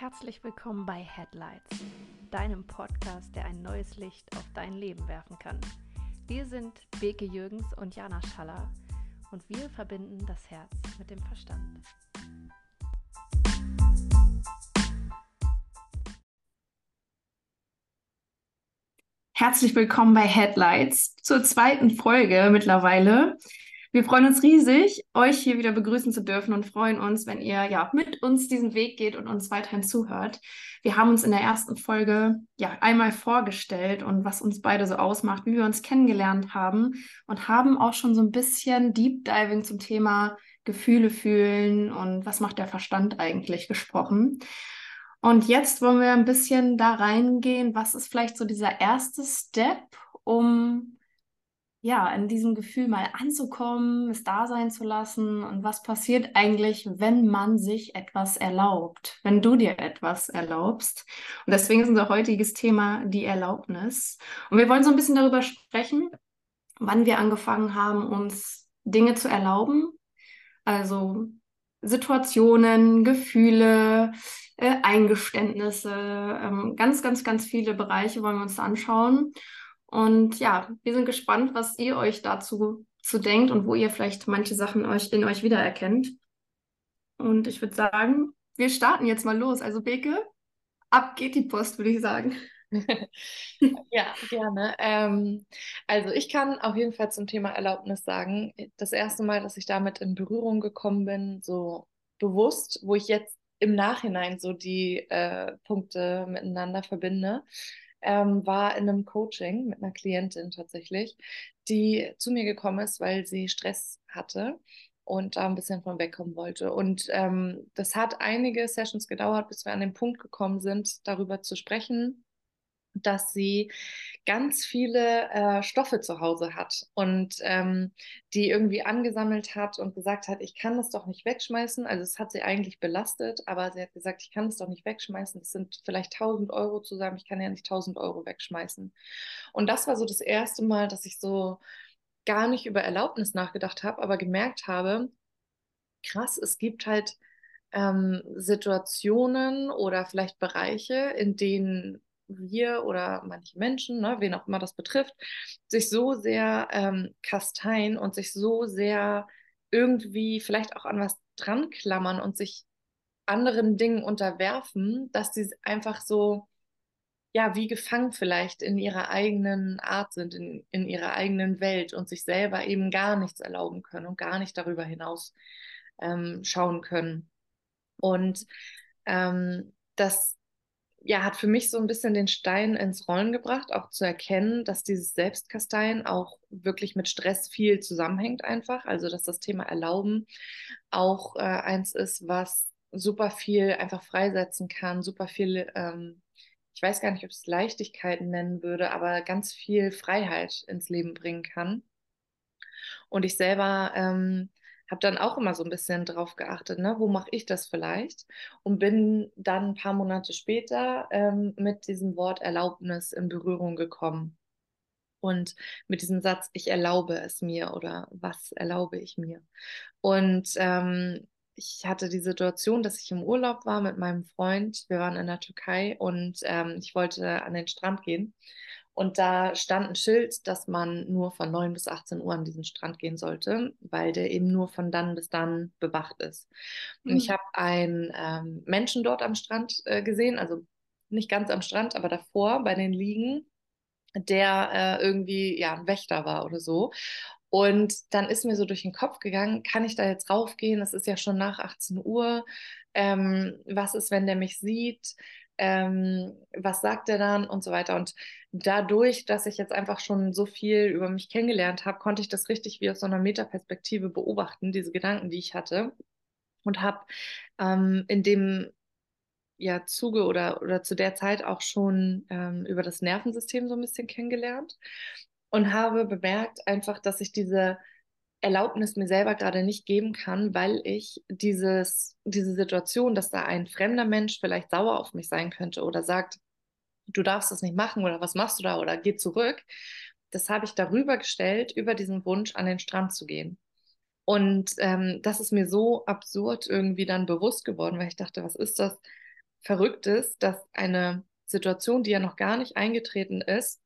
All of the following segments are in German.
Herzlich willkommen bei Headlights, deinem Podcast, der ein neues Licht auf dein Leben werfen kann. Wir sind Beke Jürgens und Jana Schaller und wir verbinden das Herz mit dem Verstand. Herzlich willkommen bei Headlights zur zweiten Folge mittlerweile. Wir freuen uns riesig, euch hier wieder begrüßen zu dürfen und freuen uns, wenn ihr ja mit uns diesen Weg geht und uns weiterhin zuhört. Wir haben uns in der ersten Folge ja einmal vorgestellt und was uns beide so ausmacht, wie wir uns kennengelernt haben und haben auch schon so ein bisschen Deep Diving zum Thema Gefühle fühlen und was macht der Verstand eigentlich gesprochen. Und jetzt wollen wir ein bisschen da reingehen, was ist vielleicht so dieser erste Step, um ja, in diesem Gefühl mal anzukommen, es da sein zu lassen und was passiert eigentlich, wenn man sich etwas erlaubt, wenn du dir etwas erlaubst. Und deswegen ist unser heutiges Thema die Erlaubnis. Und wir wollen so ein bisschen darüber sprechen, wann wir angefangen haben, uns Dinge zu erlauben. Also Situationen, Gefühle, äh, Eingeständnisse, ähm, ganz, ganz, ganz viele Bereiche wollen wir uns anschauen. Und ja, wir sind gespannt, was ihr euch dazu zu denkt und wo ihr vielleicht manche Sachen euch in euch wiedererkennt. Und ich würde sagen, wir starten jetzt mal los. Also Beke, ab geht die Post, würde ich sagen. ja, gerne. Ähm, also ich kann auf jeden Fall zum Thema Erlaubnis sagen, das erste Mal, dass ich damit in Berührung gekommen bin, so bewusst, wo ich jetzt im Nachhinein so die äh, Punkte miteinander verbinde, ähm, war in einem Coaching mit einer Klientin tatsächlich, die zu mir gekommen ist, weil sie Stress hatte und da ein bisschen von wegkommen wollte. Und ähm, das hat einige Sessions gedauert, bis wir an den Punkt gekommen sind, darüber zu sprechen, dass sie ganz viele äh, Stoffe zu Hause hat und ähm, die irgendwie angesammelt hat und gesagt hat, ich kann das doch nicht wegschmeißen. Also es hat sie eigentlich belastet, aber sie hat gesagt, ich kann es doch nicht wegschmeißen. Es sind vielleicht 1000 Euro zusammen, ich kann ja nicht 1000 Euro wegschmeißen. Und das war so das erste Mal, dass ich so gar nicht über Erlaubnis nachgedacht habe, aber gemerkt habe, krass, es gibt halt ähm, Situationen oder vielleicht Bereiche, in denen wir oder manche Menschen, ne, wen auch immer das betrifft, sich so sehr ähm, kasteien und sich so sehr irgendwie vielleicht auch an was dran klammern und sich anderen Dingen unterwerfen, dass sie einfach so, ja, wie gefangen vielleicht in ihrer eigenen Art sind, in, in ihrer eigenen Welt und sich selber eben gar nichts erlauben können und gar nicht darüber hinaus ähm, schauen können. Und ähm, das ja, hat für mich so ein bisschen den Stein ins Rollen gebracht, auch zu erkennen, dass dieses Selbstkasteien auch wirklich mit Stress viel zusammenhängt einfach. Also dass das Thema Erlauben auch äh, eins ist, was super viel einfach freisetzen kann, super viel, ähm, ich weiß gar nicht, ob ich es Leichtigkeiten nennen würde, aber ganz viel Freiheit ins Leben bringen kann. Und ich selber ähm, habe dann auch immer so ein bisschen drauf geachtet, ne? wo mache ich das vielleicht? Und bin dann ein paar Monate später ähm, mit diesem Wort Erlaubnis in Berührung gekommen. Und mit diesem Satz, ich erlaube es mir oder was erlaube ich mir? Und ähm, ich hatte die Situation, dass ich im Urlaub war mit meinem Freund. Wir waren in der Türkei und ähm, ich wollte an den Strand gehen. Und da stand ein Schild, dass man nur von 9 bis 18 Uhr an diesen Strand gehen sollte, weil der eben nur von dann bis dann bewacht ist. Und mhm. ich habe einen ähm, Menschen dort am Strand äh, gesehen, also nicht ganz am Strand, aber davor bei den Liegen, der äh, irgendwie ja ein Wächter war oder so. Und dann ist mir so durch den Kopf gegangen, kann ich da jetzt raufgehen? Es ist ja schon nach 18 Uhr. Ähm, was ist, wenn der mich sieht? Ähm, was sagt er dann und so weiter. Und dadurch, dass ich jetzt einfach schon so viel über mich kennengelernt habe, konnte ich das richtig wie aus so einer Metaperspektive beobachten, diese Gedanken, die ich hatte. Und habe ähm, in dem ja, Zuge oder, oder zu der Zeit auch schon ähm, über das Nervensystem so ein bisschen kennengelernt und habe bemerkt einfach, dass ich diese Erlaubnis mir selber gerade nicht geben kann, weil ich dieses, diese Situation, dass da ein fremder Mensch vielleicht sauer auf mich sein könnte oder sagt, du darfst das nicht machen oder was machst du da oder geh zurück, das habe ich darüber gestellt, über diesen Wunsch an den Strand zu gehen. Und ähm, das ist mir so absurd irgendwie dann bewusst geworden, weil ich dachte, was ist das? verrückt ist, dass eine Situation, die ja noch gar nicht eingetreten ist,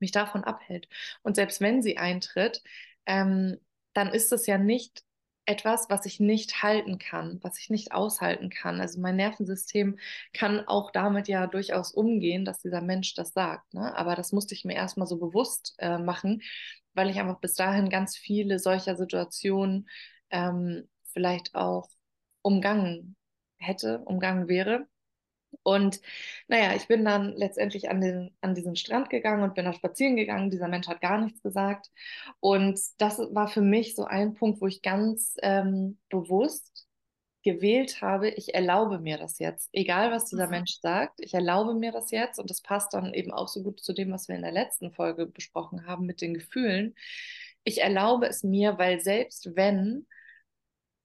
mich davon abhält. Und selbst wenn sie eintritt, ähm, dann ist es ja nicht etwas, was ich nicht halten kann, was ich nicht aushalten kann. Also mein Nervensystem kann auch damit ja durchaus umgehen, dass dieser Mensch das sagt. Ne? Aber das musste ich mir erstmal so bewusst äh, machen, weil ich einfach bis dahin ganz viele solcher Situationen ähm, vielleicht auch umgangen hätte, umgangen wäre. Und naja, ich bin dann letztendlich an, den, an diesen Strand gegangen und bin da spazieren gegangen. Dieser Mensch hat gar nichts gesagt. Und das war für mich so ein Punkt, wo ich ganz ähm, bewusst gewählt habe, ich erlaube mir das jetzt. Egal, was dieser mhm. Mensch sagt, ich erlaube mir das jetzt. Und das passt dann eben auch so gut zu dem, was wir in der letzten Folge besprochen haben mit den Gefühlen. Ich erlaube es mir, weil selbst wenn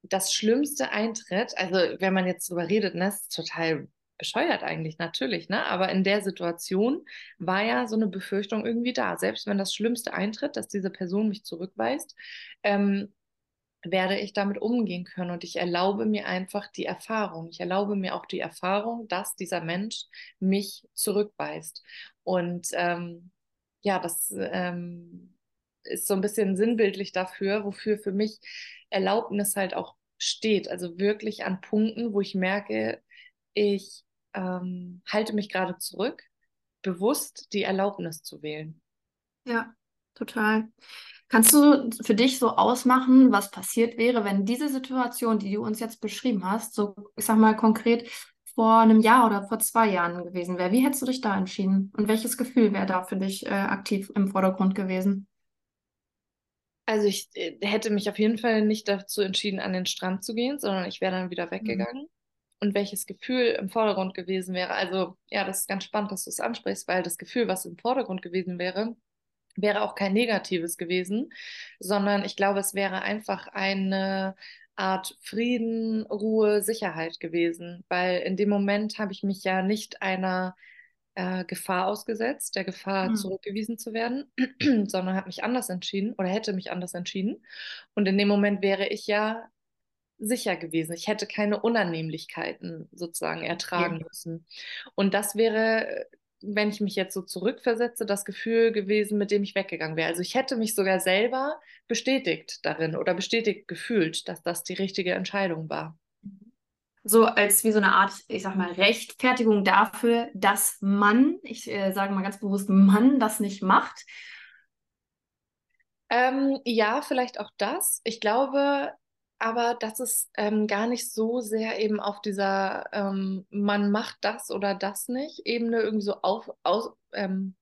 das Schlimmste eintritt, also wenn man jetzt drüber redet, ne, ist total bescheuert eigentlich, natürlich, ne? Aber in der Situation war ja so eine Befürchtung irgendwie da. Selbst wenn das Schlimmste eintritt, dass diese Person mich zurückweist, ähm, werde ich damit umgehen können. Und ich erlaube mir einfach die Erfahrung. Ich erlaube mir auch die Erfahrung, dass dieser Mensch mich zurückweist. Und ähm, ja, das ähm, ist so ein bisschen sinnbildlich dafür, wofür für mich Erlaubnis halt auch steht. Also wirklich an Punkten, wo ich merke, ich ähm, halte mich gerade zurück, bewusst die Erlaubnis zu wählen. Ja, total. Kannst du für dich so ausmachen, was passiert wäre, wenn diese Situation, die du uns jetzt beschrieben hast, so, ich sag mal konkret, vor einem Jahr oder vor zwei Jahren gewesen wäre? Wie hättest du dich da entschieden? Und welches Gefühl wäre da für dich äh, aktiv im Vordergrund gewesen? Also ich äh, hätte mich auf jeden Fall nicht dazu entschieden, an den Strand zu gehen, sondern ich wäre dann wieder mhm. weggegangen. Mhm und welches Gefühl im Vordergrund gewesen wäre. Also ja, das ist ganz spannend, dass du es ansprichst, weil das Gefühl, was im Vordergrund gewesen wäre, wäre auch kein negatives gewesen, sondern ich glaube, es wäre einfach eine Art Frieden, Ruhe, Sicherheit gewesen, weil in dem Moment habe ich mich ja nicht einer äh, Gefahr ausgesetzt, der Gefahr mhm. zurückgewiesen zu werden, sondern habe mich anders entschieden oder hätte mich anders entschieden. Und in dem Moment wäre ich ja sicher gewesen. Ich hätte keine Unannehmlichkeiten sozusagen ertragen ja. müssen. Und das wäre, wenn ich mich jetzt so zurückversetze, das Gefühl gewesen, mit dem ich weggegangen wäre. Also ich hätte mich sogar selber bestätigt darin oder bestätigt gefühlt, dass das die richtige Entscheidung war. So als wie so eine Art, ich sag mal, Rechtfertigung dafür, dass man, ich äh, sage mal ganz bewusst, man das nicht macht. Ähm, ja, vielleicht auch das. Ich glaube, aber dass es ähm, gar nicht so sehr eben auf dieser ähm, man macht das oder das nicht Ebene irgendwie so auf, aus, ähm,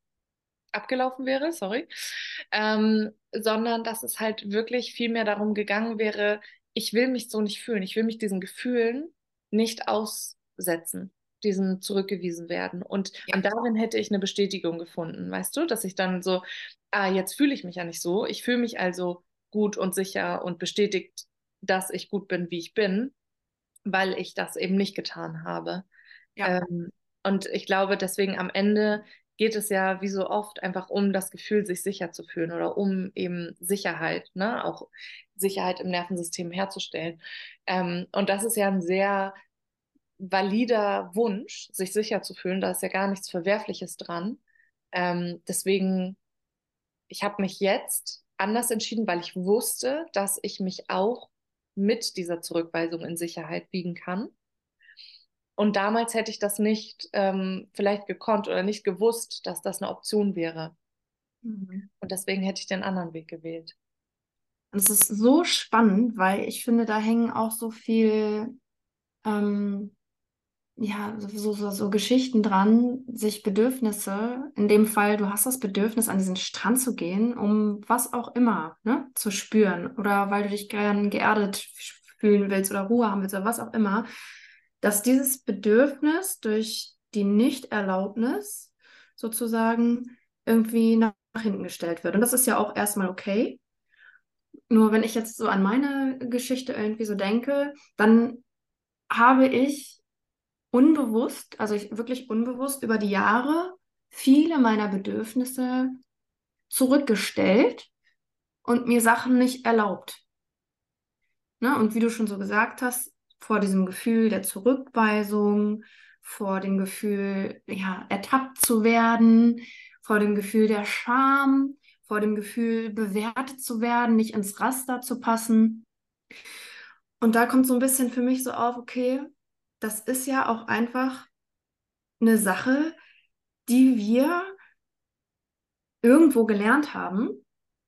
abgelaufen wäre, sorry, ähm, sondern dass es halt wirklich viel mehr darum gegangen wäre, ich will mich so nicht fühlen, ich will mich diesen Gefühlen nicht aussetzen, diesen zurückgewiesen werden. Und, ja. und darin hätte ich eine Bestätigung gefunden, weißt du, dass ich dann so, ah, jetzt fühle ich mich ja nicht so, ich fühle mich also gut und sicher und bestätigt dass ich gut bin, wie ich bin, weil ich das eben nicht getan habe. Ja. Ähm, und ich glaube, deswegen am Ende geht es ja wie so oft einfach um das Gefühl, sich sicher zu fühlen oder um eben Sicherheit, ne? auch Sicherheit im Nervensystem herzustellen. Ähm, und das ist ja ein sehr valider Wunsch, sich sicher zu fühlen. Da ist ja gar nichts Verwerfliches dran. Ähm, deswegen, ich habe mich jetzt anders entschieden, weil ich wusste, dass ich mich auch mit dieser Zurückweisung in Sicherheit wiegen kann. Und damals hätte ich das nicht ähm, vielleicht gekonnt oder nicht gewusst, dass das eine Option wäre. Mhm. Und deswegen hätte ich den anderen Weg gewählt. Es ist so spannend, weil ich finde, da hängen auch so viel ähm, ja, so, so, so Geschichten dran, sich Bedürfnisse, in dem Fall, du hast das Bedürfnis, an diesen Strand zu gehen, um was auch immer ne, zu spüren oder weil du dich gern geerdet fühlen willst oder Ruhe haben willst oder was auch immer, dass dieses Bedürfnis durch die Nichterlaubnis sozusagen irgendwie nach hinten gestellt wird. Und das ist ja auch erstmal okay. Nur wenn ich jetzt so an meine Geschichte irgendwie so denke, dann habe ich unbewusst, also ich, wirklich unbewusst über die Jahre viele meiner Bedürfnisse zurückgestellt und mir Sachen nicht erlaubt. Ne? Und wie du schon so gesagt hast, vor diesem Gefühl der Zurückweisung vor dem Gefühl, ja, ertappt zu werden, vor dem Gefühl der Scham, vor dem Gefühl, bewertet zu werden, nicht ins Raster zu passen. Und da kommt so ein bisschen für mich so auf, okay, das ist ja auch einfach eine Sache, die wir irgendwo gelernt haben,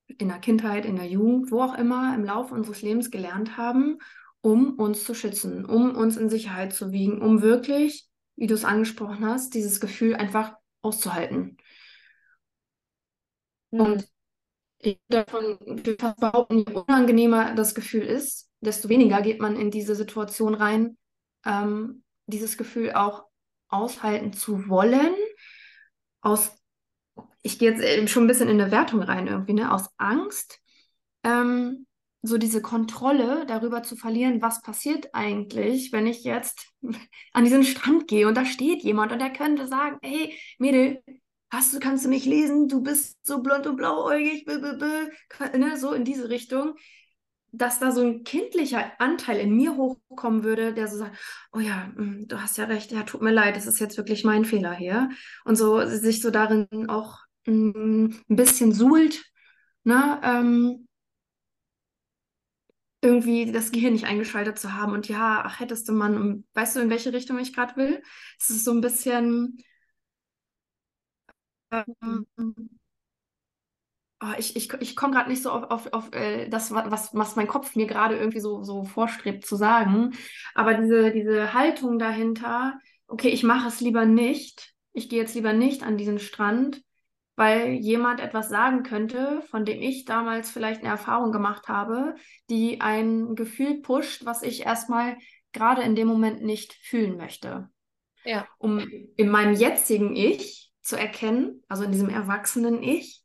in der Kindheit, in der Jugend, wo auch immer, im Laufe unseres Lebens gelernt haben, um uns zu schützen, um uns in Sicherheit zu wiegen, um wirklich, wie du es angesprochen hast, dieses Gefühl einfach auszuhalten. Mhm. Und ich davon fast behaupten, je unangenehmer das Gefühl ist, desto weniger geht man in diese Situation rein, ähm, dieses Gefühl auch aushalten zu wollen, aus, ich gehe jetzt schon ein bisschen in eine Wertung rein irgendwie, ne, aus Angst, ähm, so diese Kontrolle darüber zu verlieren, was passiert eigentlich, wenn ich jetzt an diesen Strand gehe und da steht jemand und der könnte sagen, hey, Mädel, hast du, kannst du mich lesen? Du bist so blond und blauäugig, ne, so in diese Richtung, dass da so ein kindlicher Anteil in mir hochkommen würde, der so sagt, oh ja, mm, du hast ja recht, ja, tut mir leid, das ist jetzt wirklich mein Fehler hier. Und so sich so darin auch mm, ein bisschen suhlt, ne, ähm, irgendwie das Gehirn nicht eingeschaltet zu haben und ja, ach, hättest du man, weißt du, in welche Richtung ich gerade will? Es ist so ein bisschen, ähm, oh, ich, ich, ich komme gerade nicht so auf, auf, auf äh, das, was, was mein Kopf mir gerade irgendwie so, so vorstrebt zu sagen. Aber diese, diese Haltung dahinter, okay, ich mache es lieber nicht, ich gehe jetzt lieber nicht an diesen Strand, weil jemand etwas sagen könnte, von dem ich damals vielleicht eine Erfahrung gemacht habe, die ein Gefühl pusht, was ich erstmal gerade in dem Moment nicht fühlen möchte. Ja. Um in meinem jetzigen Ich zu erkennen, also in diesem erwachsenen Ich,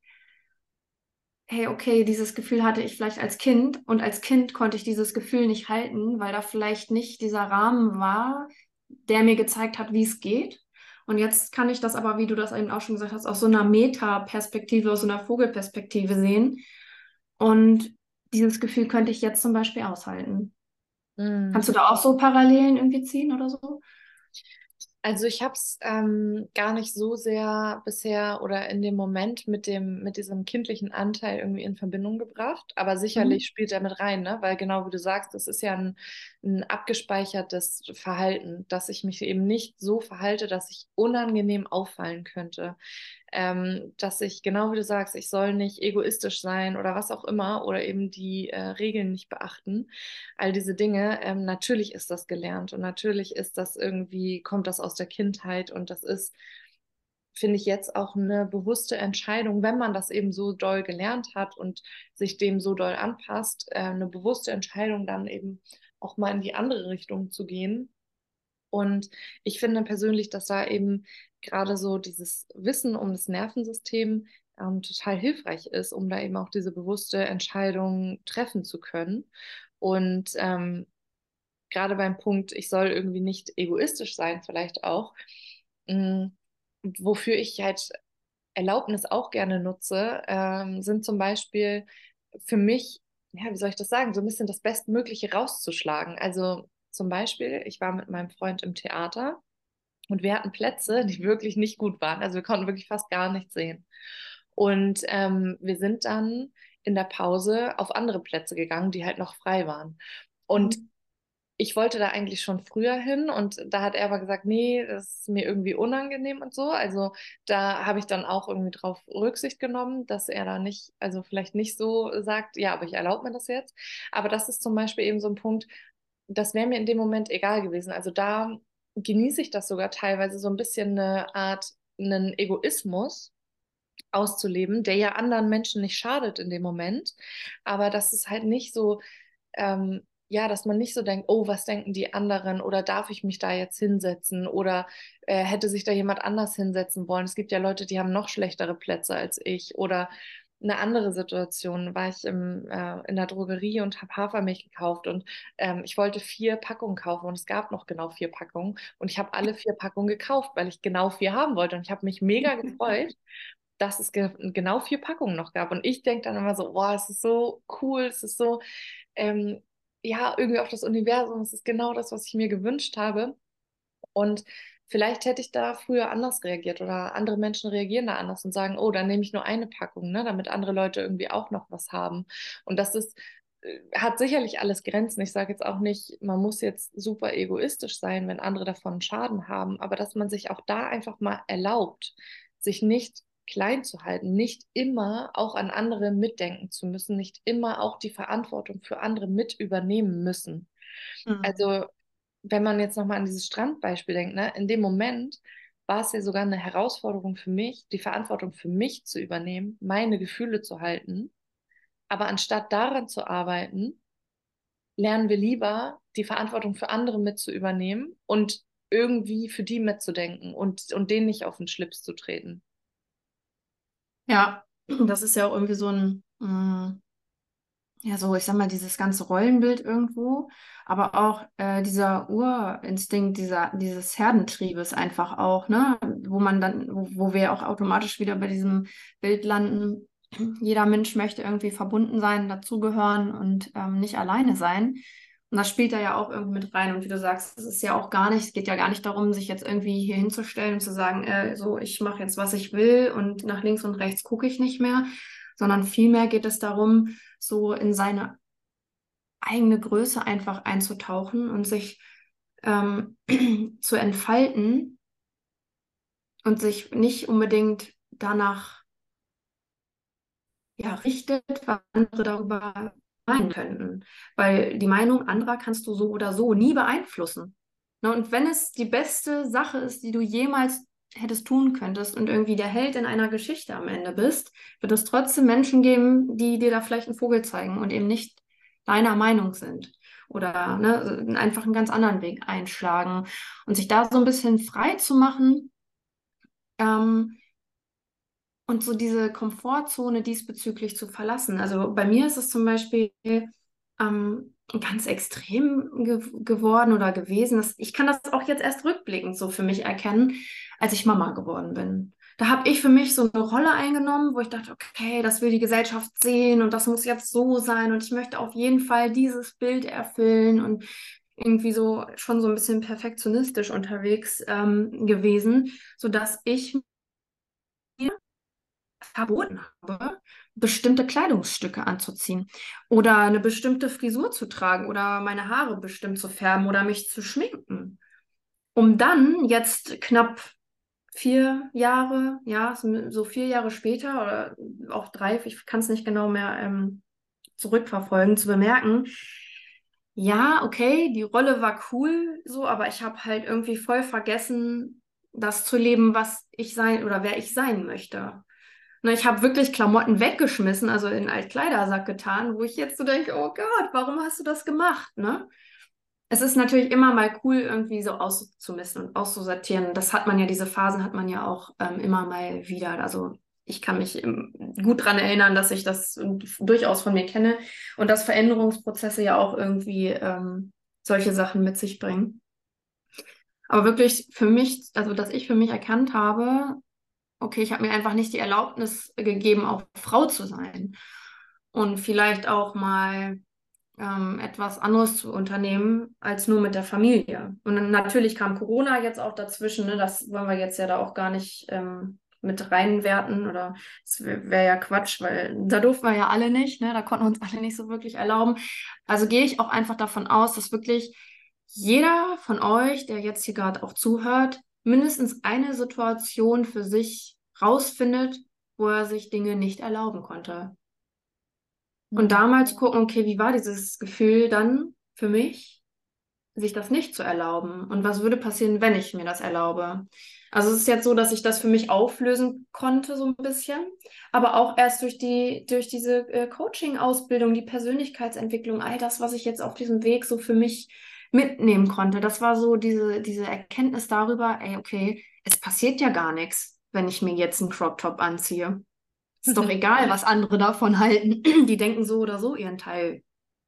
hey, okay, dieses Gefühl hatte ich vielleicht als Kind und als Kind konnte ich dieses Gefühl nicht halten, weil da vielleicht nicht dieser Rahmen war, der mir gezeigt hat, wie es geht. Und jetzt kann ich das aber, wie du das eben auch schon gesagt hast, aus so einer Meta-Perspektive, aus so einer Vogelperspektive sehen. Und dieses Gefühl könnte ich jetzt zum Beispiel aushalten. Mhm. Kannst du da auch so Parallelen irgendwie ziehen oder so? Also ich habe es ähm, gar nicht so sehr bisher oder in dem Moment mit dem mit diesem kindlichen Anteil irgendwie in Verbindung gebracht, aber sicherlich mhm. spielt er mit rein, ne? Weil genau wie du sagst, das ist ja ein, ein abgespeichertes Verhalten, dass ich mich eben nicht so verhalte, dass ich unangenehm auffallen könnte ähm, dass ich, genau wie du sagst, ich soll nicht egoistisch sein oder was auch immer oder eben die äh, Regeln nicht beachten. All diese Dinge, ähm, natürlich ist das gelernt und natürlich ist das irgendwie, kommt das aus der Kindheit und das ist, finde ich jetzt auch eine bewusste Entscheidung, wenn man das eben so doll gelernt hat und sich dem so doll anpasst, äh, eine bewusste Entscheidung dann eben auch mal in die andere Richtung zu gehen. Und ich finde persönlich, dass da eben gerade so dieses Wissen um das Nervensystem ähm, total hilfreich ist, um da eben auch diese bewusste Entscheidung treffen zu können. Und ähm, gerade beim Punkt, ich soll irgendwie nicht egoistisch sein, vielleicht auch, mh, mm, wofür ich halt Erlaubnis auch gerne nutze, ähm, sind zum Beispiel für mich, ja, wie soll ich das sagen, so ein bisschen das Bestmögliche rauszuschlagen. Also zum Beispiel, ich war mit meinem Freund im Theater und wir hatten Plätze, die wirklich nicht gut waren. Also wir konnten wirklich fast gar nichts sehen. Und ähm, wir sind dann in der Pause auf andere Plätze gegangen, die halt noch frei waren. Und mhm. ich wollte da eigentlich schon früher hin und da hat er aber gesagt, nee, das ist mir irgendwie unangenehm und so. Also da habe ich dann auch irgendwie drauf Rücksicht genommen, dass er da nicht, also vielleicht nicht so sagt, ja, aber ich erlaube mir das jetzt. Aber das ist zum Beispiel eben so ein Punkt, das wäre mir in dem Moment egal gewesen. Also da genieße ich das sogar teilweise so ein bisschen eine Art, einen Egoismus auszuleben, der ja anderen Menschen nicht schadet in dem Moment. Aber das ist halt nicht so, ähm, ja, dass man nicht so denkt, oh, was denken die anderen oder darf ich mich da jetzt hinsetzen oder äh, hätte sich da jemand anders hinsetzen wollen. Es gibt ja Leute, die haben noch schlechtere Plätze als ich oder eine andere Situation, war ich im, äh, in der Drogerie und habe Hafermilch gekauft und ähm, ich wollte vier Packungen kaufen und es gab noch genau vier Packungen und ich habe alle vier Packungen gekauft, weil ich genau vier haben wollte und ich habe mich mega gefreut, dass es ge genau vier Packungen noch gab. Und ich denke dann immer so, boah, es ist so cool, es ist so, ähm, ja, irgendwie auch das Universum, es ist genau das, was ich mir gewünscht habe Und vielleicht hätte ich da früher anders reagiert oder andere Menschen reagieren da anders und sagen, oh, dann nehme ich nur eine Packung, ne, damit andere Leute irgendwie auch noch was haben. Und das ist, äh, hat sicherlich alles Grenzen. Ich sage jetzt auch nicht, man muss jetzt super egoistisch sein, wenn andere davon Schaden haben, aber dass man sich auch da einfach mal erlaubt, sich nicht klein zu halten, nicht immer auch an andere mitdenken zu müssen, nicht immer auch die Verantwortung für andere mit übernehmen müssen. Mhm. Also wenn man jetzt nochmal an dieses Strandbeispiel denkt, ne, in dem Moment war es ja sogar eine Herausforderung für mich, die Verantwortung für mich zu übernehmen, meine Gefühle zu halten. Aber anstatt daran zu arbeiten, lernen wir lieber, die Verantwortung für andere mit zu übernehmen und irgendwie für die mitzudenken und, und denen nicht auf den Schlips zu treten. Ja, das ist ja auch irgendwie so ein, mm, ja, so, ich sag mal, dieses ganze Rollenbild irgendwo, aber auch äh, dieser Urinstinkt, dieser, dieses Herdentriebes einfach auch, ne, wo man dann, wo, wo wir auch automatisch wieder bei diesem Bild landen, jeder Mensch möchte irgendwie verbunden sein, dazugehören und ähm, nicht alleine sein. Und das spielt da ja auch irgendwie mit rein. Und wie du sagst, es ist ja auch gar nicht, es geht ja gar nicht darum, sich jetzt irgendwie hier hinzustellen und zu sagen, äh, so, ich mache jetzt, was ich will und nach links und rechts gucke ich nicht mehr, sondern vielmehr geht es darum, so in seine eigene Größe einfach einzutauchen und sich ähm, zu entfalten und sich nicht unbedingt danach ja, richtet, was andere darüber meinen könnten. Weil die Meinung anderer kannst du so oder so nie beeinflussen. Ne? Und wenn es die beste Sache ist, die du jemals hättest tun könntest und irgendwie der Held in einer Geschichte am Ende bist, wird es trotzdem Menschen geben, die dir da vielleicht einen Vogel zeigen und eben nicht deiner Meinung sind oder ne, einfach einen ganz anderen Weg einschlagen und sich da so ein bisschen frei zu machen ähm, und so diese Komfortzone diesbezüglich zu verlassen. Also bei mir ist es zum Beispiel ähm, ganz extrem ge geworden oder gewesen. Ich kann das auch jetzt erst rückblickend so für mich erkennen, als ich Mama geworden bin. Da habe ich für mich so eine Rolle eingenommen, wo ich dachte, okay, das will die Gesellschaft sehen und das muss jetzt so sein und ich möchte auf jeden Fall dieses Bild erfüllen und irgendwie so schon so ein bisschen perfektionistisch unterwegs ähm, gewesen, sodass ich mir verboten habe, bestimmte Kleidungsstücke anzuziehen oder eine bestimmte Frisur zu tragen oder meine Haare bestimmt zu färben oder mich zu schminken. Um dann jetzt knapp vier Jahre, ja, so vier Jahre später oder auch drei, ich kann es nicht genau mehr ähm, zurückverfolgen, zu bemerken, ja, okay, die Rolle war cool, so, aber ich habe halt irgendwie voll vergessen, das zu leben, was ich sein oder wer ich sein möchte. Ne, ich habe wirklich Klamotten weggeschmissen, also in einen Altkleidersack getan, wo ich jetzt so denke, oh Gott, warum hast du das gemacht? Ne? Es ist natürlich immer mal cool, irgendwie so auszumisten und auszusortieren. Das hat man ja, diese Phasen hat man ja auch ähm, immer mal wieder. Also ich kann mich ähm, gut daran erinnern, dass ich das durchaus von mir kenne und dass Veränderungsprozesse ja auch irgendwie ähm, solche Sachen mit sich bringen. Aber wirklich für mich, also dass ich für mich erkannt habe, okay, ich habe mir einfach nicht die Erlaubnis gegeben, auch Frau zu sein. Und vielleicht auch mal ähm, etwas anderes zu unternehmen als nur mit der Familie. Und natürlich kam Corona jetzt auch dazwischen, ne? das wollen wir jetzt ja da auch gar nicht ähm, mit reinwerten oder es wäre wär ja Quatsch, weil da durften wir ja alle nicht, ne? da konnten wir uns alle nicht so wirklich erlauben. Also gehe ich auch einfach davon aus, dass wirklich jeder von euch, der jetzt hier gerade auch zuhört, mindestens eine Situation für sich rausfindet, wo er sich Dinge nicht erlauben konnte. Und mhm. damals gucken, okay, wie war dieses Gefühl dann für mich, sich das nicht zu erlauben? Und was würde passieren, wenn ich mir das erlaube? Also es ist jetzt so, dass ich das für mich auflösen konnte, so ein bisschen, aber auch erst durch die, durch diese äh, Coaching-Ausbildung, die Persönlichkeitsentwicklung, all das, was ich jetzt auf diesem Weg so für mich mitnehmen konnte. Das war so diese, diese Erkenntnis darüber, ey, okay, es passiert ja gar nichts, wenn ich mir jetzt einen Crop Top anziehe. Ist doch egal, was andere davon halten. Die denken so oder so ihren Teil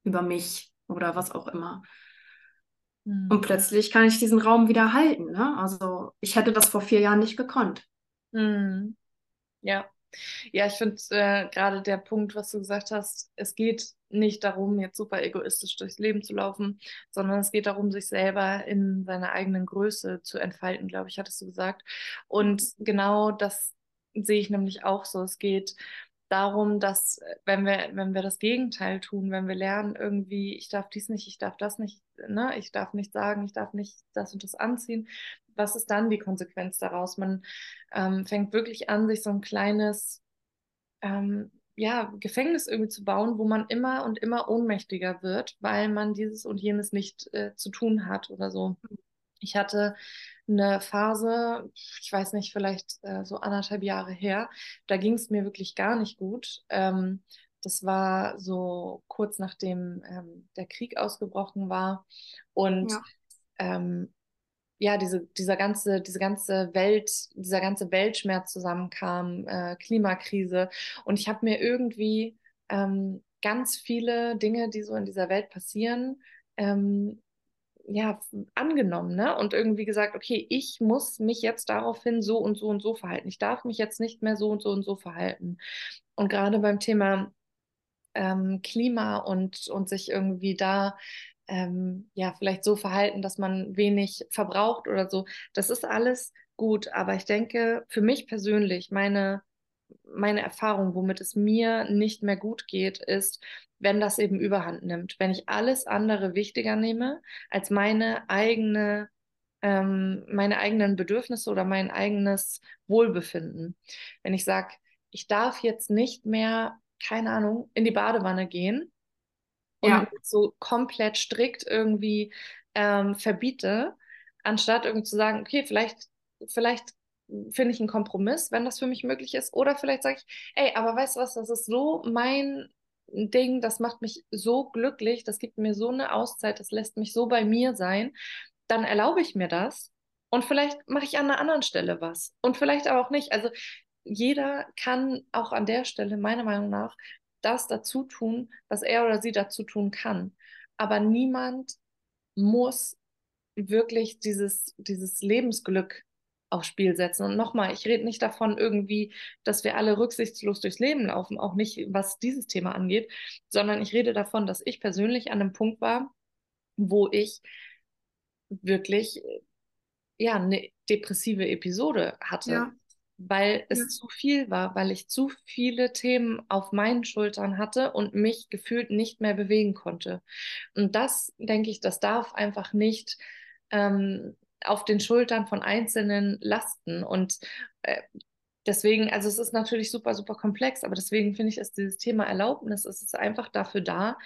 über mich oder was auch immer. Mhm. Und plötzlich kann ich diesen Raum wieder halten. Ne? Also ich hätte das vor vier Jahren nicht gekonnt. Mhm. Ja, Ja, ich finde äh, gerade der Punkt, was du gesagt hast, es geht nicht darum, jetzt super egoistisch durchs Leben zu laufen, sondern es geht darum, sich selber in seiner eigenen Größe zu entfalten, glaube ich, hattest du gesagt. Und genau das sehe ich nämlich auch so. Es geht darum, dass wenn wir, wenn wir das Gegenteil tun, wenn wir lernen, irgendwie, ich darf dies nicht, ich darf das nicht, ne, ich darf nicht sagen, ich darf nicht das und das anziehen, was ist dann die Konsequenz daraus? Man ähm, fängt wirklich an, sich so ein kleines ähm, ja, Gefängnis irgendwie zu bauen, wo man immer und immer ohnmächtiger wird, weil man dieses und jenes nicht äh, zu tun hat oder so. Ich hatte eine Phase, ich weiß nicht, vielleicht äh, so anderthalb Jahre her, da ging es mir wirklich gar nicht gut. Ähm, das war so kurz nachdem ähm, der Krieg ausgebrochen war. Und ja. ähm, ja, diese, dieser ganze, diese ganze Welt, dieser ganze Weltschmerz zusammenkam, äh, Klimakrise. Und ich habe mir irgendwie ähm, ganz viele Dinge, die so in dieser Welt passieren, ähm, ja, angenommen, ne? Und irgendwie gesagt, okay, ich muss mich jetzt daraufhin so und so und so verhalten. Ich darf mich jetzt nicht mehr so und so und so verhalten. Und gerade beim Thema ähm, Klima und, und sich irgendwie da ähm, ja, vielleicht so verhalten, dass man wenig verbraucht oder so. Das ist alles gut, aber ich denke, für mich persönlich, meine, meine Erfahrung, womit es mir nicht mehr gut geht, ist, wenn das eben überhand nimmt. Wenn ich alles andere wichtiger nehme als meine eigene ähm, meine eigenen Bedürfnisse oder mein eigenes Wohlbefinden. Wenn ich sage, ich darf jetzt nicht mehr, keine Ahnung, in die Badewanne gehen, und ja. so komplett strikt irgendwie ähm, verbiete, anstatt irgendwie zu sagen, okay, vielleicht, vielleicht finde ich einen Kompromiss, wenn das für mich möglich ist. Oder vielleicht sage ich, ey, aber weißt du was, das ist so mein Ding, das macht mich so glücklich, das gibt mir so eine Auszeit, das lässt mich so bei mir sein, dann erlaube ich mir das. Und vielleicht mache ich an einer anderen Stelle was. Und vielleicht aber auch nicht. Also jeder kann auch an der Stelle, meiner Meinung nach, das dazu tun, was er oder sie dazu tun kann. Aber niemand muss wirklich dieses, dieses Lebensglück aufs Spiel setzen. Und nochmal, ich rede nicht davon irgendwie, dass wir alle rücksichtslos durchs Leben laufen, auch nicht, was dieses Thema angeht, sondern ich rede davon, dass ich persönlich an einem Punkt war, wo ich wirklich ja eine depressive Episode hatte. Ja weil es ja. zu viel war, weil ich zu viele Themen auf meinen Schultern hatte und mich gefühlt nicht mehr bewegen konnte. Und das, denke ich, das darf einfach nicht ähm, auf den Schultern von Einzelnen lasten. Und äh, deswegen, also es ist natürlich super, super komplex, aber deswegen finde ich, ist dieses Thema Erlaubnis, es ist einfach dafür da,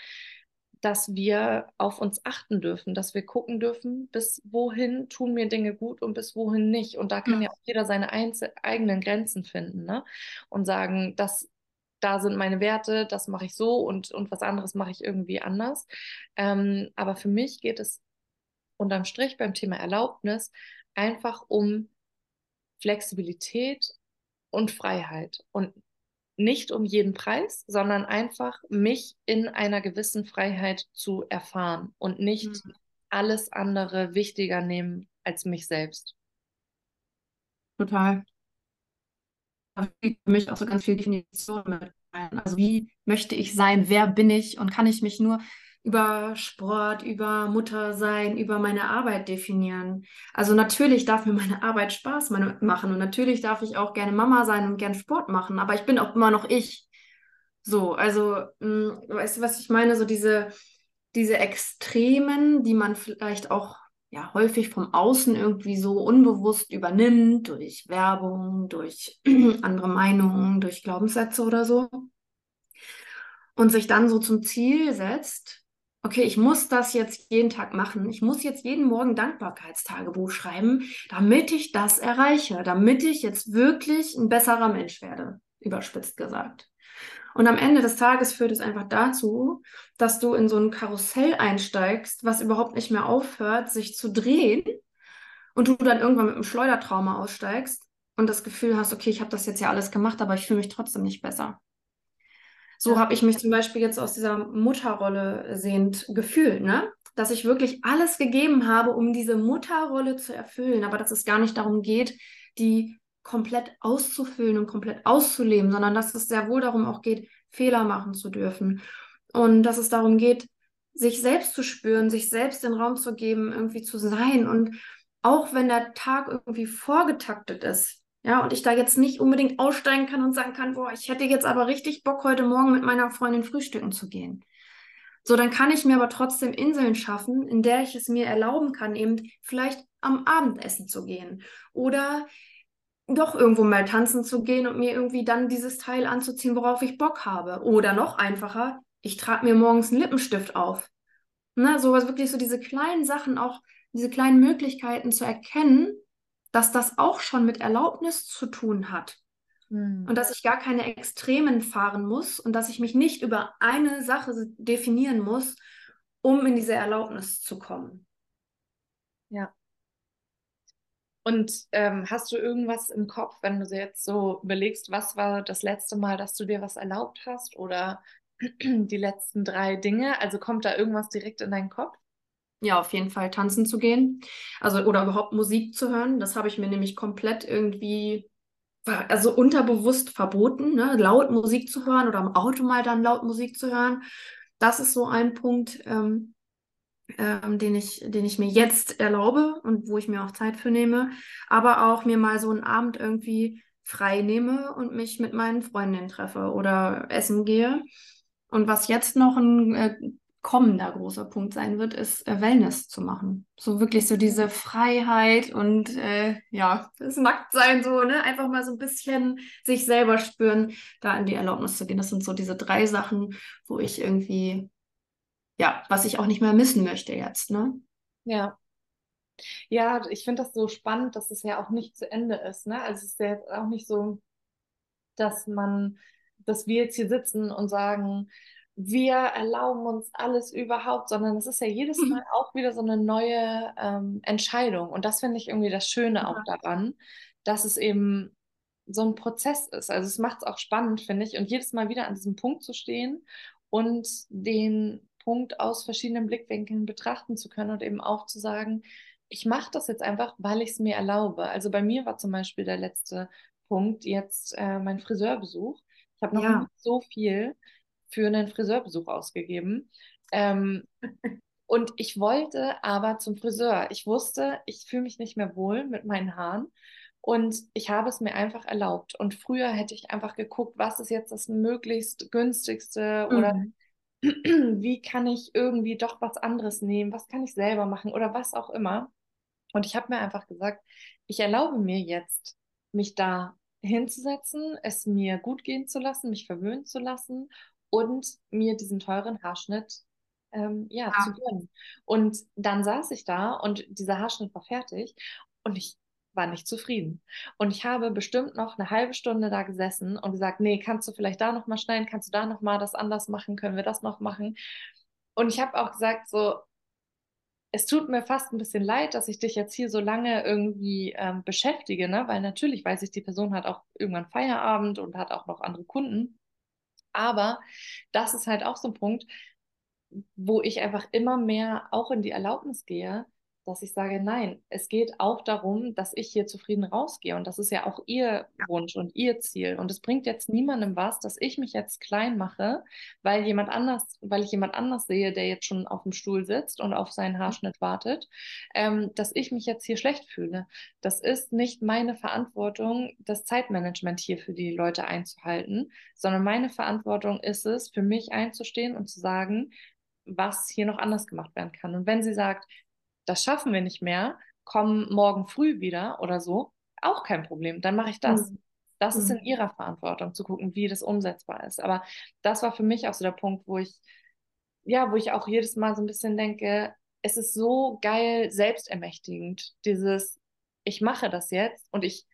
dass wir auf uns achten dürfen, dass wir gucken dürfen, bis wohin tun mir Dinge gut und bis wohin nicht. Und da kann ja, ja auch jeder seine eigenen Grenzen finden ne? und sagen, dass da sind meine Werte, das mache ich so und, und was anderes mache ich irgendwie anders. Ähm, aber für mich geht es unterm Strich beim Thema Erlaubnis einfach um Flexibilität und Freiheit und nicht um jeden Preis, sondern einfach mich in einer gewissen Freiheit zu erfahren und nicht mhm. alles andere wichtiger nehmen als mich selbst. Total. Da für mich auch so ganz viel Definition mit rein. Also wie möchte ich sein? Wer bin ich? Und kann ich mich nur über Sport, über Muttersein, über meine Arbeit definieren. Also natürlich darf mir meine Arbeit Spaß machen und natürlich darf ich auch gerne Mama sein und gerne Sport machen, aber ich bin auch immer noch ich. So, also, mh, hm, weißt du, was ich meine? So diese, diese Extremen, die man vielleicht auch ja häufig vom Außen irgendwie so unbewusst übernimmt, durch Werbung, durch andere Meinungen, durch Glaubenssätze oder so. Und sich dann so zum Ziel setzt, okay, ich muss das jetzt jeden Tag machen. Ich muss jetzt jeden Morgen Dankbarkeitstagebuch schreiben, damit ich das erreiche, damit ich jetzt wirklich ein besserer Mensch werde, überspitzt gesagt. Und am Ende des Tages führt es einfach dazu, dass du in so ein Karussell einsteigst, was überhaupt nicht mehr aufhört, sich zu drehen und du dann irgendwann mit einem Schleudertrauma aussteigst und das Gefühl hast, okay, ich habe das jetzt ja alles gemacht, aber ich fühle mich trotzdem nicht besser. So habe ich mich zum Beispiel jetzt aus dieser Mutterrolle sehend gefühlt, ne? Dass ich wirklich alles gegeben habe, um diese Mutterrolle zu erfüllen, aber dass es gar nicht darum geht, die komplett auszufüllen und komplett auszuleben, sondern dass es sehr wohl darum auch geht, Fehler machen zu dürfen. Und dass es darum geht, sich selbst zu spüren, sich selbst den Raum zu geben, irgendwie zu sein. Und auch wenn der Tag irgendwie vorgetaktet ist, ja, und ich da jetzt nicht unbedingt aussteigen kann und sagen kann, boah, ich hätte jetzt aber richtig Bock, heute Morgen mit meiner Freundin frühstücken zu gehen. So, dann kann ich mir aber trotzdem Inseln schaffen, in der ich es mir erlauben kann, eben vielleicht am Abendessen zu gehen oder doch irgendwo mal tanzen zu gehen und mir irgendwie dann dieses Teil anzuziehen, worauf ich Bock habe. Oder noch einfacher, ich trage mir morgens einen Lippenstift auf. Ne, sowas wirklich so diese kleinen Sachen, auch diese kleinen Möglichkeiten zu erkennen, dass das auch schon mit Erlaubnis zu tun hat. Hm. Und dass ich gar keine Extremen fahren muss und dass ich mich nicht über eine Sache definieren muss, um in diese Erlaubnis zu kommen. Ja. Und ähm, hast du irgendwas im Kopf, wenn du jetzt so überlegst, was war das letzte Mal, dass du dir was erlaubt hast oder die letzten drei Dinge? Also kommt da irgendwas direkt in deinen Kopf? Ja, auf jeden Fall tanzen zu gehen. Also oder überhaupt Musik zu hören. Das habe ich mir nämlich komplett irgendwie, also unterbewusst verboten, ne? laut Musik zu hören oder im Auto mal dann laut Musik zu hören. Das ist so ein Punkt, ähm, ähm, den, ich, den ich mir jetzt erlaube und wo ich mir auch Zeit für nehme, aber auch mir mal so einen Abend irgendwie frei nehme und mich mit meinen Freundinnen treffe oder essen gehe. Und was jetzt noch ein äh, kommender großer Punkt sein wird, ist äh, Wellness zu machen. So wirklich so diese Freiheit und äh, ja, das Nacktsein so, ne? Einfach mal so ein bisschen sich selber spüren, da in die Erlaubnis zu gehen. Das sind so diese drei Sachen, wo ich irgendwie ja, was ich auch nicht mehr missen möchte jetzt, ne? Ja. Ja, ich finde das so spannend, dass es ja auch nicht zu Ende ist, ne? Also es ist ja auch nicht so, dass man, dass wir jetzt hier sitzen und sagen, wir erlauben uns alles überhaupt, sondern es ist ja jedes mhm. Mal auch wieder so eine neue ähm, Entscheidung. Und das finde ich irgendwie das Schöne ja. auch daran, dass es eben so ein Prozess ist. Also es macht es auch spannend, finde ich, und jedes Mal wieder an diesem Punkt zu stehen und den Punkt aus verschiedenen Blickwinkeln betrachten zu können und eben auch zu sagen, ich mache das jetzt einfach, weil ich es mir erlaube. Also bei mir war zum Beispiel der letzte Punkt jetzt äh, mein Friseurbesuch. Ich habe noch ja. nicht so viel für einen Friseurbesuch ausgegeben. Ähm, und ich wollte aber zum Friseur. Ich wusste, ich fühle mich nicht mehr wohl mit meinen Haaren. Und ich habe es mir einfach erlaubt. Und früher hätte ich einfach geguckt, was ist jetzt das möglichst günstigste mhm. oder wie kann ich irgendwie doch was anderes nehmen, was kann ich selber machen oder was auch immer. Und ich habe mir einfach gesagt, ich erlaube mir jetzt, mich da hinzusetzen, es mir gut gehen zu lassen, mich verwöhnen zu lassen und mir diesen teuren Haarschnitt ähm, ja, ja, zu gönnen. Und dann saß ich da und dieser Haarschnitt war fertig und ich war nicht zufrieden. Und ich habe bestimmt noch eine halbe Stunde da gesessen und gesagt, nee, kannst du vielleicht da noch mal schneiden, kannst du da noch mal das anders machen, können wir das noch machen? Und ich habe auch gesagt, so, es tut mir fast ein bisschen leid, dass ich dich jetzt hier so lange irgendwie ähm, beschäftige, ne? weil natürlich weiß ich, die Person hat auch irgendwann Feierabend und hat auch noch andere Kunden. Aber das ist halt auch so ein Punkt, wo ich einfach immer mehr auch in die Erlaubnis gehe, dass ich sage, nein, es geht auch darum, dass ich hier zufrieden rausgehe. Und das ist ja auch ihr Wunsch und ihr Ziel. Und es bringt jetzt niemandem was, dass ich mich jetzt klein mache, weil jemand anders, weil ich jemand anders sehe, der jetzt schon auf dem Stuhl sitzt und auf seinen Haarschnitt wartet, ähm, dass ich mich jetzt hier schlecht fühle. Das ist nicht meine Verantwortung, das Zeitmanagement hier für die Leute einzuhalten, sondern meine Verantwortung ist es, für mich einzustehen und zu sagen, was hier noch anders gemacht werden kann. Und wenn sie sagt, das schaffen wir nicht mehr, kommen morgen früh wieder oder so, auch kein Problem, dann mache ich das. Mhm. Das ist in mhm. ihrer Verantwortung zu gucken, wie das umsetzbar ist. Aber das war für mich auch so der Punkt, wo ich, ja, wo ich auch jedes Mal so ein bisschen denke, es ist so geil selbstermächtigend, dieses, ich mache das jetzt und ich,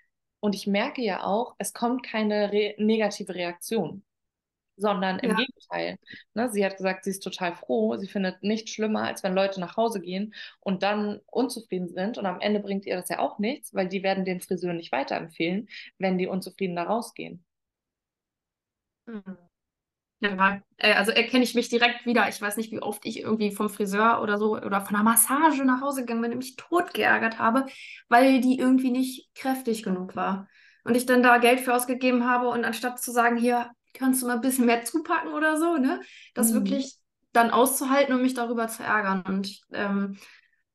und ich merke ja auch, es kommt keine re negative Reaktion sondern im ja. Gegenteil. Ne, sie hat gesagt, sie ist total froh. Sie findet nichts schlimmer, als wenn Leute nach Hause gehen und dann unzufrieden sind. Und am Ende bringt ihr das ja auch nichts, weil die werden den Friseur nicht weiterempfehlen, wenn die unzufrieden da rausgehen. Mhm. Ja, äh, also erkenne ich mich direkt wieder. Ich weiß nicht, wie oft ich irgendwie vom Friseur oder so oder von einer Massage nach Hause gegangen bin und mich tot geärgert habe, weil die irgendwie nicht kräftig genug war. und ich dann da Geld für ausgegeben habe und anstatt zu sagen, hier kannst du mal ein bisschen mehr zupacken oder so, ne, das Mhm. wirklich dann auszuhalten und mich darüber zu ärgern. Und ähm,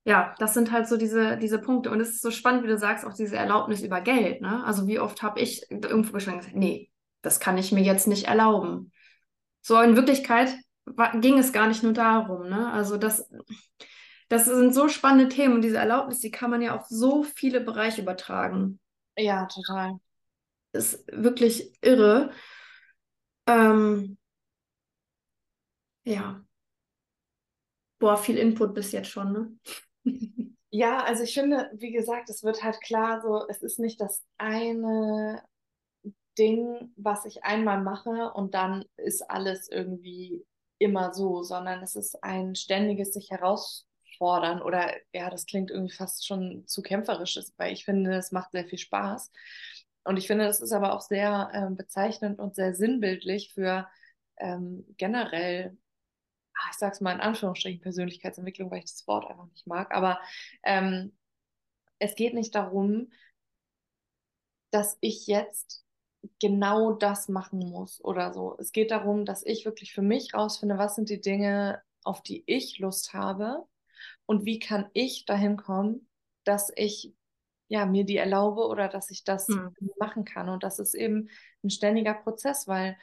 ja, das sind halt so diese, diese Punkte. Und es ist so spannend, wie du sagst, auch diese Erlaubnis über Geld. Ne? Also wie oft habe ich irgendwo gesagt, nee, das kann ich mir jetzt nicht erlauben. So in Wirklichkeit war, ging es gar nicht nur darum. Ne? Also das, das sind so spannende Themen und diese Erlaubnis, die kann man ja auf so viele Bereiche übertragen. Ja, total. Ist wirklich irre. Ähm, ja. Boah, viel Input bis jetzt schon, ne? Ja, also ich finde, wie gesagt, es wird halt klar, so, es ist nicht das eine Ding, was ich einmal mache und dann ist alles irgendwie immer so, sondern es ist ein ständiges sich herausfordern oder ja, das klingt irgendwie fast schon zu kämpferisch, weil ich finde, es macht sehr viel Spaß. Und ich finde, das ist aber auch sehr ähm, bezeichnend und sehr sinnbildlich für ähm, generell ah, ich sag's mal in Anführungsstrichen, Persönlichkeitsentwicklung, weil ich das Wort einfach nicht mag. Aber ähm, es geht nicht darum, dass ich jetzt genau das machen muss oder so. Es geht darum, dass ich wirklich für mich rausfinde, was sind die Dinge, auf die ich Lust habe und wie kann ich dahin kommen, dass ich ja, mir die erlaube oder dass ich das Hm. machen kann. Und das ist eben ein ständiger Prozess, weil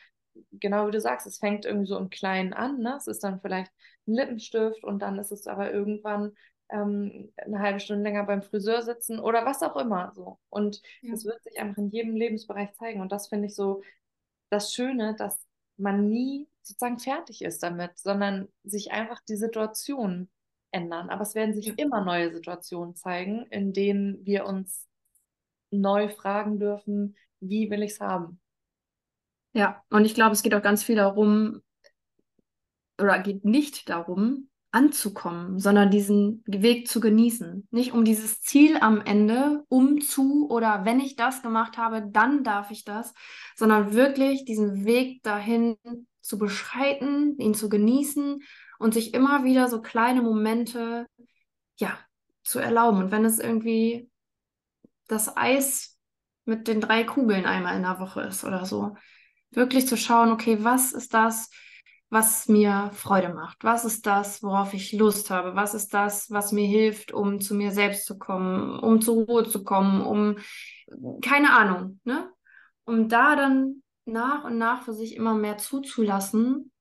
genau wie du sagst, es fängt irgendwie so im Kleinen an. Ne? Es ist dann vielleicht ein Lippenstift und dann ist es aber irgendwann ähm, eine halbe Stunde länger beim Friseur sitzen oder was auch immer so. Und Ja. das wird sich einfach in jedem Lebensbereich zeigen. Und das finde ich so das Schöne, dass man nie sozusagen fertig ist damit, sondern sich einfach die Situation ändern. Aber es werden sich immer neue Situationen zeigen, in denen wir uns neu fragen dürfen, wie will ich es haben? Ja, und ich glaube, es geht auch ganz viel darum, oder geht nicht darum, anzukommen, sondern diesen Weg zu genießen. Nicht um dieses Ziel am Ende, um zu oder wenn ich das gemacht habe, dann darf ich das, sondern wirklich diesen Weg dahin zu beschreiten, ihn zu genießen und sich immer wieder so kleine Momente, ja, zu erlauben. Und wenn es irgendwie das Eis mit den drei Kugeln einmal in der Woche ist oder so, wirklich zu schauen, okay, was ist das, was mir Freude macht? Was ist das, worauf ich Lust habe? Was ist das, was mir hilft, um zu mir selbst zu kommen, um zur Ruhe zu kommen, um keine Ahnung, ne? Um da dann nach und nach für sich immer mehr zuzulassen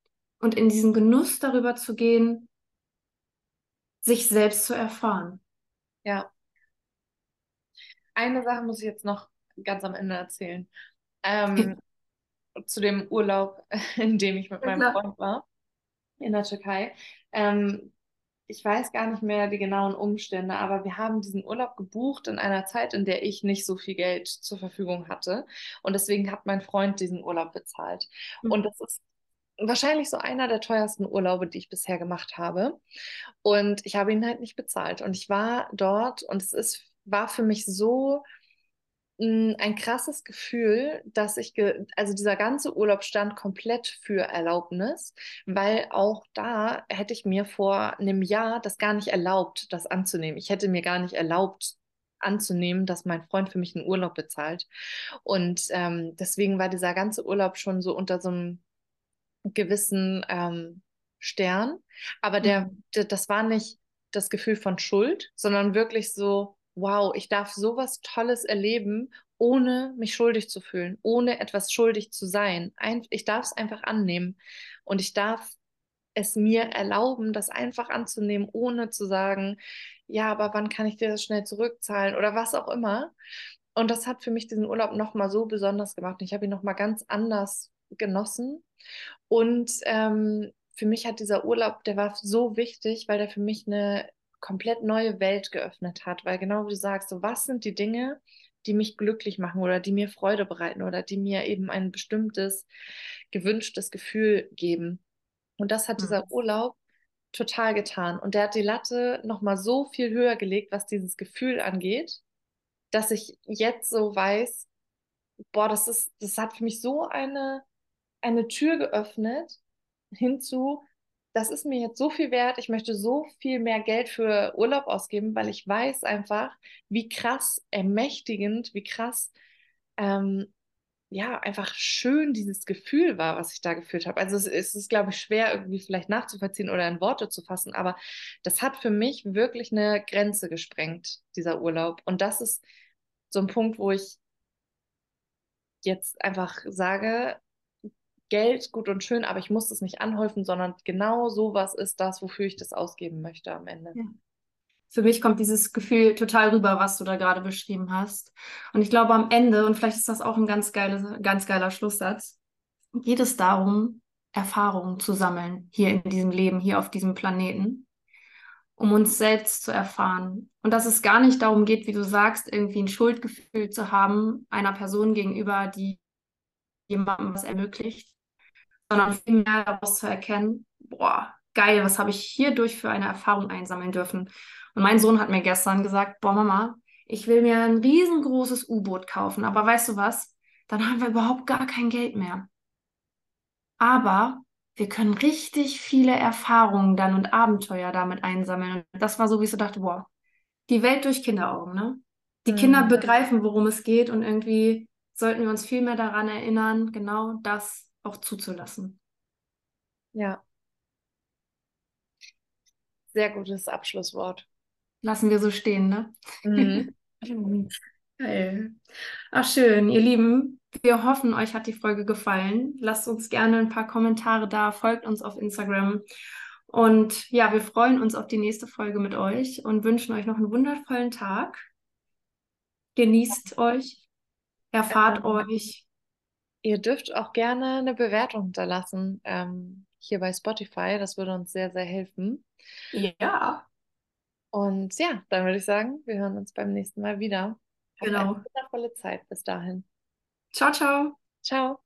und in diesen Genuss darüber zu gehen, sich selbst zu erfahren. Ja. Eine Sache muss ich jetzt noch ganz am Ende erzählen. Ähm, zu dem Urlaub, in dem ich mit meinem. Freund war in der Türkei. Ähm, ich weiß gar nicht mehr die genauen Umstände, aber wir haben diesen Urlaub gebucht in einer Zeit, in der ich nicht so viel Geld zur Verfügung hatte. Und deswegen hat mein Freund diesen Urlaub bezahlt. Mhm. Und das ist wahrscheinlich so einer der teuersten Urlaube, die ich bisher gemacht habe. Und ich habe ihn halt nicht bezahlt. Und ich war dort und es ist, war für mich so mh, ein krasses Gefühl, dass ich, ge also dieser ganze Urlaub stand komplett für Erlaubnis, weil auch da hätte ich mir vor einem Jahr das gar nicht erlaubt, das anzunehmen. Ich hätte mir gar nicht erlaubt, anzunehmen, dass mein Freund für mich einen Urlaub bezahlt. Und ähm, deswegen war dieser ganze Urlaub schon so unter so einem gewissen ähm, Stern. Aber der, Mhm. der, das war nicht das Gefühl von Schuld, sondern wirklich so, wow, ich darf sowas Tolles erleben, ohne mich schuldig zu fühlen, ohne etwas schuldig zu sein. Ein, ich darf es einfach annehmen und ich darf es mir erlauben, das einfach anzunehmen, ohne zu sagen, ja, aber wann kann ich dir das schnell zurückzahlen oder was auch immer. Und das hat für mich diesen Urlaub nochmal so besonders gemacht. Ich habe ihn nochmal ganz anders genossen. Und ähm, für mich hat dieser Urlaub, der war so wichtig, weil der für mich eine komplett neue Welt geöffnet hat. Weil genau wie du sagst, so was sind die Dinge, die mich glücklich machen oder die mir Freude bereiten oder die mir eben ein bestimmtes gewünschtes Gefühl geben. Und das hat Mhm. dieser Urlaub total getan. Und der hat die Latte nochmal so viel höher gelegt, was dieses Gefühl angeht, dass ich jetzt so weiß, boah, das ist, das hat für mich so eine, eine Tür geöffnet hinzu, das ist mir jetzt so viel wert, ich möchte so viel mehr Geld für Urlaub ausgeben, weil ich weiß einfach, wie krass ermächtigend, wie krass ähm, ja, einfach schön dieses Gefühl war, was ich da gefühlt habe. Also es, es ist, glaube ich, schwer irgendwie vielleicht nachzuvollziehen oder in Worte zu fassen, aber das hat für mich wirklich eine Grenze gesprengt, dieser Urlaub. Und das ist so ein Punkt, wo ich jetzt einfach sage, Geld gut und schön, aber ich muss das nicht anhäufen, sondern genau sowas ist das, wofür ich das ausgeben möchte am Ende. Ja. Für mich kommt dieses Gefühl total rüber, was du da gerade beschrieben hast. Und ich glaube, am Ende, und vielleicht ist das auch ein ganz, geile, ganz geiler Schlusssatz, geht es darum, Erfahrungen zu sammeln hier in diesem Leben, hier auf diesem Planeten, um uns selbst zu erfahren. Und dass es gar nicht darum geht, wie du sagst, irgendwie ein Schuldgefühl zu haben einer Person gegenüber, die jemandem was ermöglicht, sondern vielmehr daraus zu erkennen, boah, geil, was habe ich hierdurch für eine Erfahrung einsammeln dürfen. Und mein Sohn hat mir gestern gesagt, boah, Mama, ich will mir ein riesengroßes U-Boot kaufen, aber weißt du was? Dann haben wir überhaupt gar kein Geld mehr. Aber wir können richtig viele Erfahrungen dann und Abenteuer damit einsammeln. Und das war so, wie ich so dachte, boah, die Welt durch Kinderaugen, ne? Die mhm. Kinder begreifen, worum es geht und irgendwie sollten wir uns viel mehr daran erinnern, genau das auch zuzulassen. Ja. Sehr gutes Abschlusswort. Lassen wir so stehen, ne? Mhm. Geil. Ach, schön, ihr Lieben. Wir hoffen, euch hat die Folge gefallen. Lasst uns gerne ein paar Kommentare da, folgt uns auf Instagram. Und ja, wir freuen uns auf die nächste Folge mit euch und wünschen euch noch einen wundervollen Tag. Genießt euch, erfahrt ähm, euch Ihr dürft auch gerne eine Bewertung hinterlassen ähm, hier bei Spotify. Das würde uns sehr, sehr helfen. Ja. Und ja, dann würde ich sagen, wir hören uns beim nächsten Mal wieder. Genau. Eine wundervolle Zeit bis dahin. Ciao, ciao. Ciao.